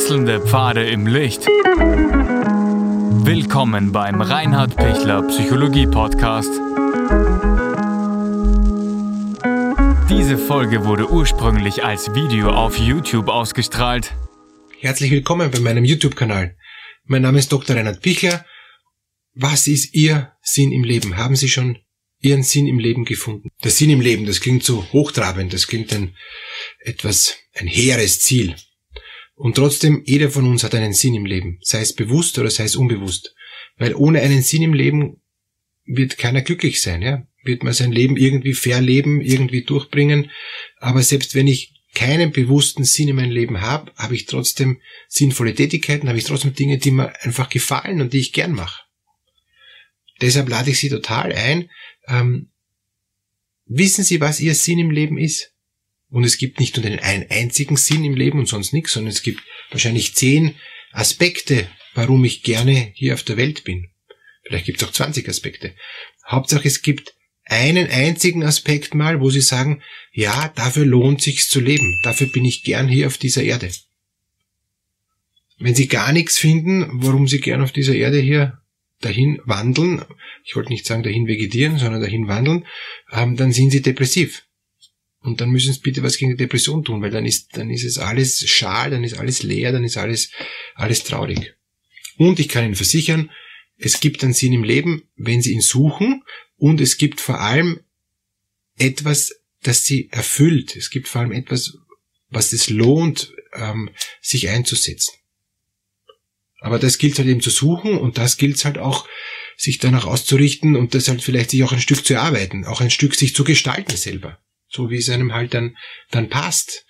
Wechselnde Pfade im Licht. Willkommen beim Reinhard Pichler Psychologie Podcast. Diese Folge wurde ursprünglich als Video auf YouTube ausgestrahlt. Herzlich willkommen bei meinem YouTube-Kanal. Mein Name ist Dr. Reinhard Pichler. Was ist Ihr Sinn im Leben? Haben Sie schon Ihren Sinn im Leben gefunden? Der Sinn im Leben, das klingt so hochtrabend, das klingt ein etwas, ein hehres Ziel. Und trotzdem, jeder von uns hat einen Sinn im Leben, sei es bewusst oder sei es unbewusst. Weil ohne einen Sinn im Leben wird keiner glücklich sein, ja? Wird man sein Leben irgendwie verleben, irgendwie durchbringen. Aber selbst wenn ich keinen bewussten Sinn in meinem Leben habe, habe ich trotzdem sinnvolle Tätigkeiten, habe ich trotzdem Dinge, die mir einfach gefallen und die ich gern mache. Deshalb lade ich Sie total ein. Ähm, wissen Sie, was Ihr Sinn im Leben ist? Und es gibt nicht nur den einen einzigen Sinn im Leben und sonst nichts, sondern es gibt wahrscheinlich zehn Aspekte, warum ich gerne hier auf der Welt bin. Vielleicht gibt es auch 20 Aspekte. Hauptsache es gibt einen einzigen Aspekt mal, wo Sie sagen, ja, dafür lohnt sich's zu leben. Dafür bin ich gern hier auf dieser Erde. Wenn Sie gar nichts finden, warum Sie gern auf dieser Erde hier dahin wandeln, ich wollte nicht sagen dahin vegetieren, sondern dahin wandeln, ähm, dann sind Sie depressiv. Und dann müssen sie bitte was gegen die Depression tun, weil dann ist, dann ist es alles schal, dann ist alles leer, dann ist alles, alles traurig. Und ich kann Ihnen versichern, es gibt einen Sinn im Leben, wenn Sie ihn suchen, und es gibt vor allem etwas, das Sie erfüllt. Es gibt vor allem etwas, was es lohnt, ähm, sich einzusetzen. Aber das gilt halt eben zu suchen und das gilt halt auch, sich danach auszurichten und das halt vielleicht sich auch ein Stück zu erarbeiten, auch ein Stück sich zu gestalten selber so wie es einem halt dann, dann passt.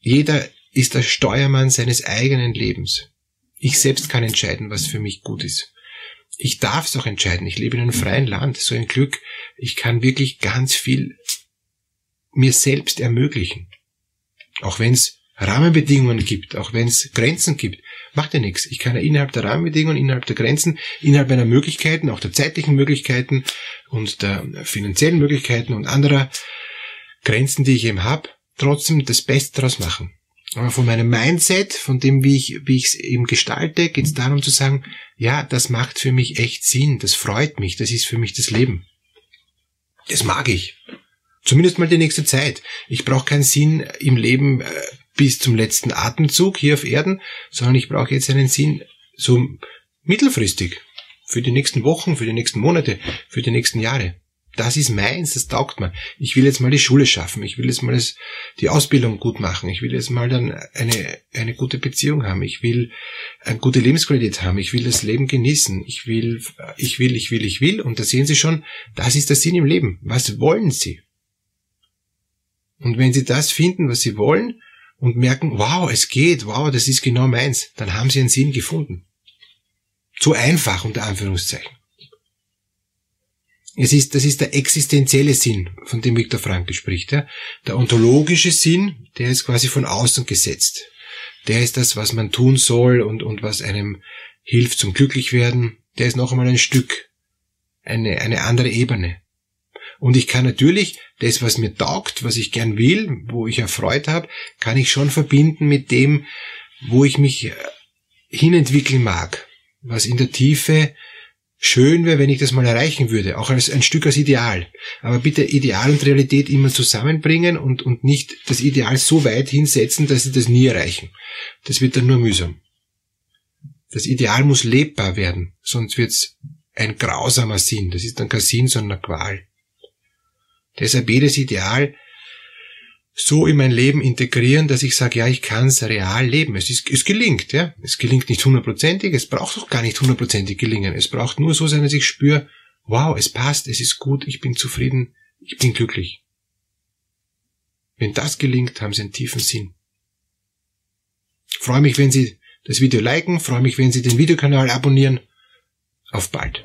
Jeder ist der Steuermann seines eigenen Lebens. Ich selbst kann entscheiden, was für mich gut ist. Ich darf es auch entscheiden. Ich lebe in einem freien Land. So ein Glück. Ich kann wirklich ganz viel mir selbst ermöglichen. Auch wenn es Rahmenbedingungen gibt, auch wenn es Grenzen gibt, macht ja nichts. Ich kann ja innerhalb der Rahmenbedingungen, innerhalb der Grenzen, innerhalb meiner Möglichkeiten, auch der zeitlichen Möglichkeiten und der finanziellen Möglichkeiten und anderer Grenzen, die ich eben habe, trotzdem das Beste daraus machen. Aber von meinem Mindset, von dem, wie ich wie ich es eben gestalte, geht es darum zu sagen, ja, das macht für mich echt Sinn, das freut mich, das ist für mich das Leben. Das mag ich. Zumindest mal die nächste Zeit. Ich brauche keinen Sinn im Leben äh, bis zum letzten Atemzug hier auf Erden, sondern ich brauche jetzt einen Sinn so mittelfristig. Für die nächsten Wochen, für die nächsten Monate, für die nächsten Jahre das ist meins, das taugt mir. Ich will jetzt mal die Schule schaffen, ich will jetzt mal das, die Ausbildung gut machen, ich will jetzt mal dann eine, eine gute Beziehung haben, ich will eine gute Lebensqualität haben, ich will das Leben genießen, ich will, ich will, ich will, ich will. Und da sehen Sie schon, das ist der Sinn im Leben. Was wollen Sie? Und wenn Sie das finden, was Sie wollen, und merken, wow, es geht, wow, das ist genau meins, dann haben Sie einen Sinn gefunden. Zu einfach, unter Anführungszeichen. Es ist, das ist der existenzielle Sinn, von dem Viktor Frankl spricht. Ja? Der ontologische Sinn, der ist quasi von außen gesetzt. Der ist das, was man tun soll und, und was einem hilft zum Glücklichwerden. Der ist noch einmal ein Stück, eine, eine andere Ebene. Und ich kann natürlich das, was mir taugt, was ich gern will, wo ich erfreut habe, kann ich schon verbinden mit dem, wo ich mich äh, hinentwickeln mag, was in der Tiefe Schön wäre, wenn ich das mal erreichen würde, auch als ein Stück als Ideal. Aber bitte Ideal und Realität immer zusammenbringen und, und nicht das Ideal so weit hinsetzen, dass sie das nie erreichen. Das wird dann nur mühsam. Das Ideal muss lebbar werden, sonst wird's ein grausamer Sinn. Das ist dann kein Sinn, sondern eine Qual. Deshalb jedes Ideal so in mein Leben integrieren, dass ich sage, ja, ich kann es real leben. Es, ist, es gelingt, ja. Es gelingt nicht hundertprozentig, es braucht auch gar nicht hundertprozentig gelingen. Es braucht nur so sein, dass ich spüre, wow, es passt, es ist gut, ich bin zufrieden, ich bin glücklich. Wenn das gelingt, haben Sie einen tiefen Sinn. Freue mich, wenn Sie das Video liken, freue mich, wenn Sie den Videokanal abonnieren. Auf bald.